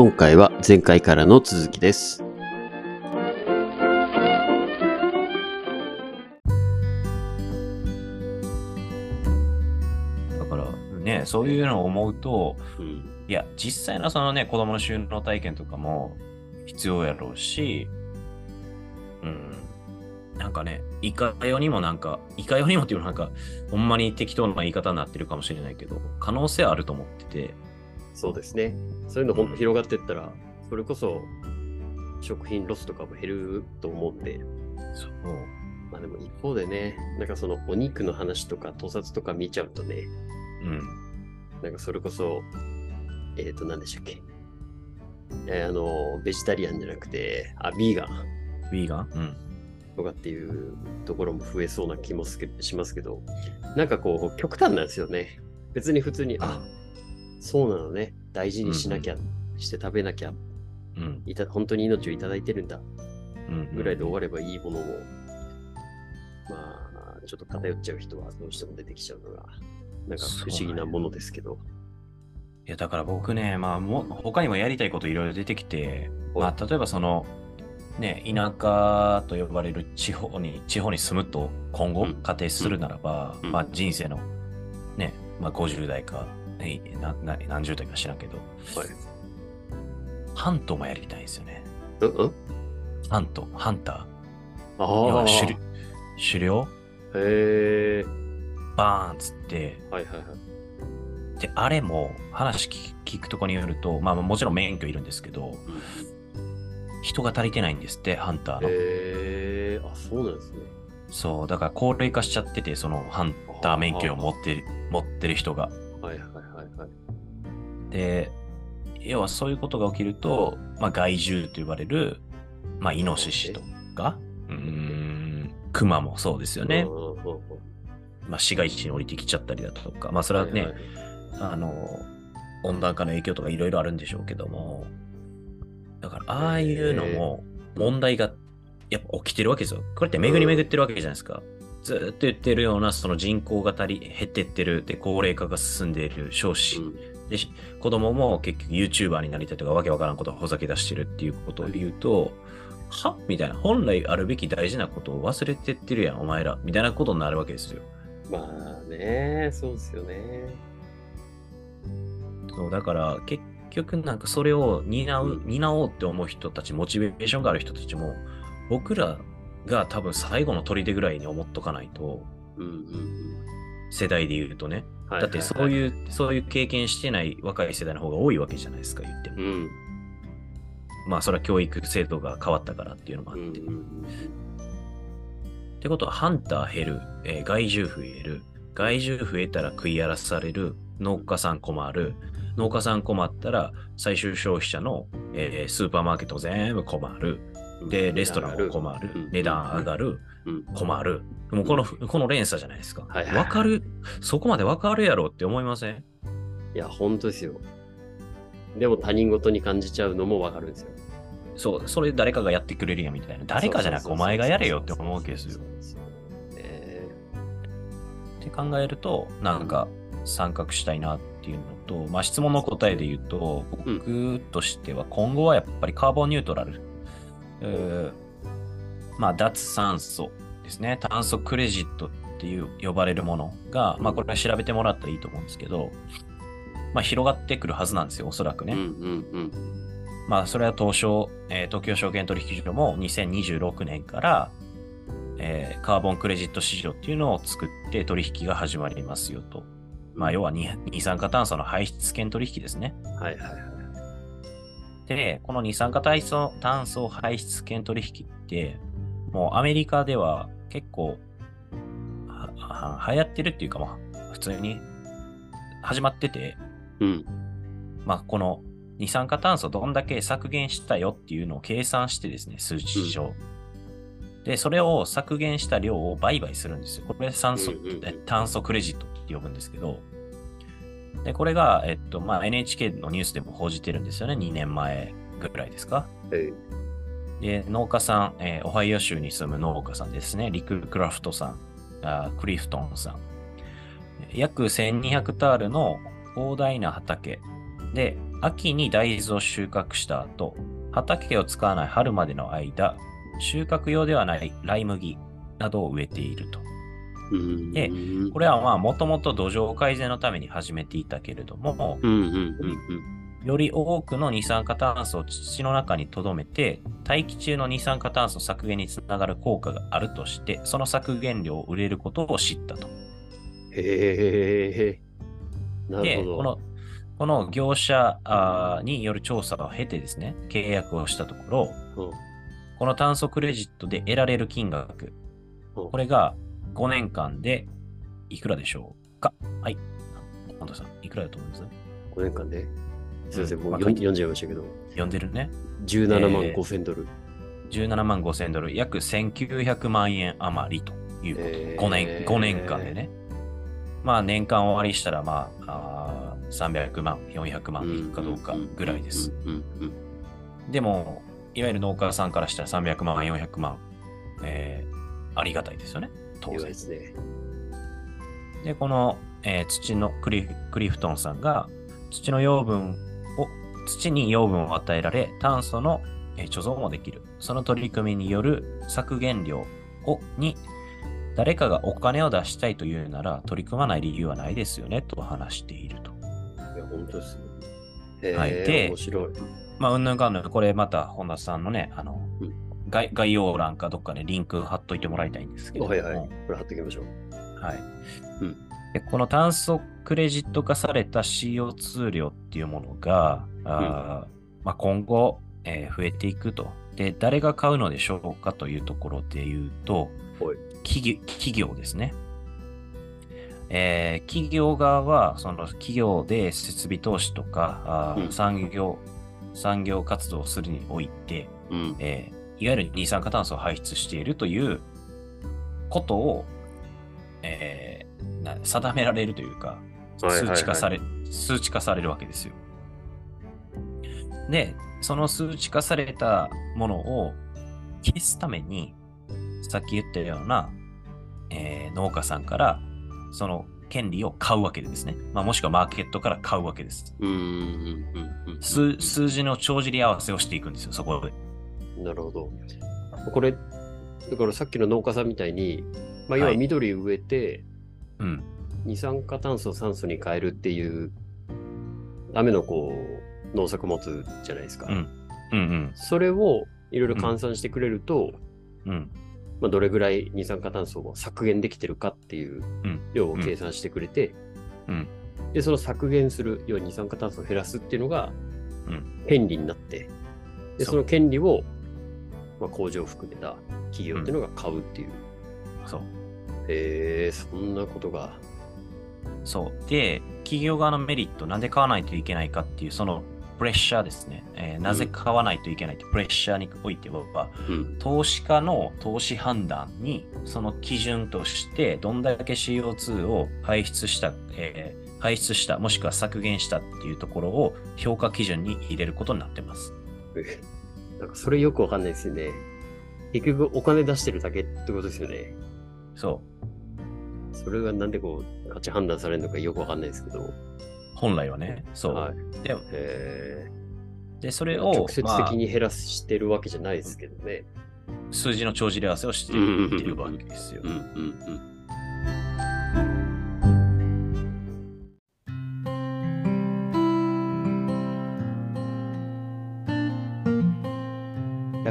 今回は前回からの続きです。だからね、そういうのを思うと、うん。いや、実際のそのね、子供の収納体験とかも必要やろうし、うん。なんかね、いかようにもなんか、いかようにもっていうのはなんか、ほんまに適当な言い方になってるかもしれないけど、可能性あると思ってて、そうですね。そういうの本当広がっていったら、それこそ食品ロスとかも減ると思うんで、そう。まあでも一方でね、なんかそのお肉の話とか盗撮とか見ちゃうとね、うん。なんかそれこそ、えっ、ー、と何でしたっけえーあの、ベジタリアンじゃなくて、あ、ビーガンウィーガン？うん。とかっていうところも増えそうな気もしますけど、なんかこう、極端なんですよね。別に普通に、あ、そうなのね。大事にしなきゃ、して食べなきゃ、うん。いた本当に命をいただいてるんだ。うん。ぐらいで終わればいいものを、まあ、ちょっと偏っちゃう人はどうしても出てきちゃうのが、なんか不思議なものですけど。いや、だから僕ね、まあ、も他にもやりたいこといろいろ出てきて、まあ、例えばその、ね、田舎と呼ばれる地方に、地方に住むと今後うん。仮定するならば、うん。まあ人生のね、まあ50代か、ねなな何十代か知らんけど、はい。ハントもやりたいんですよね。うんうんハント、ハンター。あ要あ。は狩猟狩猟？へえ。バーンっつって、はいはいはい。で、あれも話聞聞くとこによると、まあもちろん免許いるんですけど、人が足りてないんですって、ハンターの。へえ。あ、そうなんですね。そう、だから高齢化しちゃってて、そのハンター免許を持ってる持ってる人が。はいはいはいはい。で、要はそういうことが起きると、まあ、害獣と呼ばれる、まあ、イノシシとか、うーん、クマもそうですよねうん。うんうんうんまあ、市街地に降りてきちゃったりだとか、まあ、それはね、いいあの、温暖化の影響とかいろいろあるんでしょうけども、だから、ああいうのも問題がやっぱ起きてるわけですよ。これって巡り巡ってるわけじゃないですか。ずーっと言ってるような、その人口が足り、減ってってる、で、高齢化が進んでいる少子、うんで、し子供も結局 YouTuber になりたいとか、わけわからんことをほざけ出してるっていうことを言うと、は？みたいな、本来あるべき大事なことを忘れてってるやん、お前ら。みたいなことになるわけですよ。まあね、そうですよね。そう、だから、結局なんかそれを担う、うん担おうって思う人たち、モチベーションがある人たちも、僕らが多分最後の砦ぐらいに思っとかないと、うんうんうん。世代で言うとね。はいだってそうう。いう、そういう経験してない若い世代の方が多いわけじゃないですか、言っても。うん。まあ、それは教育制度が変わったからっていうのもあうんって。うんうんってことは、ハンター減る、えー害獣増える、害獣増えたら食い荒らされる、農家さん困る、農家さん困ったら最終消費者の、えースーパーマーケット全部困る、うん。で、レストランも困る。うん、値段上がる、うん。困る。もうこの、この連鎖じゃないですか。はいはいわかる、そこまでわかるやろって思いません？いや、本当ですよ。でも他人事に感じちゃうのもわかるんですよ。そう、それ誰かがやってくれるやんみたいな。誰かじゃなくお前がやれよって思うわけですよ。って考えると、なんか参画したいなっていうのと、まあ質問の答えで言うと、僕としては今後はやっぱりカーボンニュートラル。うーまあ脱炭素ですね。炭素クレジットっていう呼ばれるものが、まあこれは調べてもらったらいいと思うんですけど、まあ広がってくるはずなんですよ、おそらくね。うんうんうん。まあ、それは東証、えー東京証券取引所も2026年から、えーカーボンクレジット市場っていうのを作って取引が始まりますよと。まあ、要は二二酸化炭素の排出権取引ですね。はいはいはい。で、この二酸化炭素炭素排出権取引って、もうアメリカでは結構はは流行ってるっていうか、まあ、普通に始まってて、うん。まあ、この二酸化炭素どんだけ削減したよっていうのを計算してですね、数値上。で、それを削減した量を売買するんですよ。これ酸素、うんうん炭素クレジットって呼ぶんですけど、で、これが、えっと、まあ、NHK のニュースでも報じてるんですよね。2年前ぐらいですか。えで、農家さん、えーオハイオ州に住む農家さんですね。リク・クラフトさん、あクリフトンさん。約1200タールの広大な畑で、秋に大豆を収穫した後、畑を使わない春までの間、収穫用ではないライ麦などを植えていると。うんでうんこれはまあもともと土壌改善のために始めていたけれども、うんうんうんより多くの二酸化炭素を土の中に留めて、大気中の二酸化炭素削減につながる効果があるとして、その削減量を売れることを知ったと。へえ。なるで、ほど。この、この業者による調査を経てですね、契約をしたところ、うんこの炭素クレジットで得られる金額、うんこれが5年間でいくらでしょうか？はい。本田さん、いくらだと思います？5年間で？すいません、もううんまあ読んじゃいましたけど、読んでるね。17万えー5千ドル。17万5千ドル、約1900万円余りということ。えー5年、5年間でね。まあ年間終わりしたら、まあ、あー300万、400万いくかどうかぐらいです。でも、いわゆる農家さんからしたら300万、400万、えーありがたいですよね。当然うん。ですね。で、この、えー土のクリクリフトンさんが土の養分を、土に養分を与えられ、炭素の、えー貯蔵もできる。その取り組みによる削減量を、に、誰かがお金を出したいというなら、取り組まない理由はないですよね、と話していると。いや、本当ですね。はいで面白い。まあ、うんぬんかんぬん、これまた本田さんのね、あの、うん概概要欄かどっかでリンク貼っといてもらいたいんですけれども、はいはい。これ貼っておきましょう。はい。うんでこの炭素クレジット化された CO2 量っていうものが、あーまあ、今後、えー増えていくと。で、誰が買うのでしょうかというところで言うと、はい企業企業ですね。えー企業側は、その企業で設備投資とか、あーうん産業、産業活動をするにおいて、うん。えーいわゆる二酸化炭素を排出しているということを、えーな定められるというか、はいはいはい数値化され、数値化されるわけですよ。で、その数値化されたものを消すために、さっき言ったような、えー農家さんからその権利を買うわけですね。まあ、もしくはマーケットから買うわけです。うんうんうんうん。数数字の帳尻合わせをしていくんですよ、そこで。なるほど。これ、だからさっきの農家さんみたいに、まあ、要ははい緑植えて、うん。二酸化炭素を酸素に変えるっていうためのこう農作物じゃないですか。うんうんうん。それをいろいろ換算してくれると、うん。まあ、どれぐらい二酸化炭素を削減できてるかっていううん量を計算してくれて、うん。で、その削減する、要は二酸化炭素を減らすっていうのがうん権利になって、で、その権利を、まあ、工場を含めた企業っていうのが買うっていう。そう。へえ、そんなことが。そう。で、企業側のメリット、なんで買わないといけないかっていう、そのプレッシャーですね。えーなぜ買わないといけないってプレッシャーにおいては、うん。投資家の投資判断に、その基準として、どんだけ CO2 を排出した、えー排出した、もしくは削減したっていうところを評価基準に入れることになってます。えなんかそれよくわかんないですよね。結局お金出してるだけってことですよね。そそれがなんでこう価値判断されるのかよくわかんないですけど。う。本来はね。そう。はい。でへで、それえ。を、直接まあ的に減らしてるわけじゃないですけどね。数字の帳尻合わせをしていってるわけですようん。うんうん。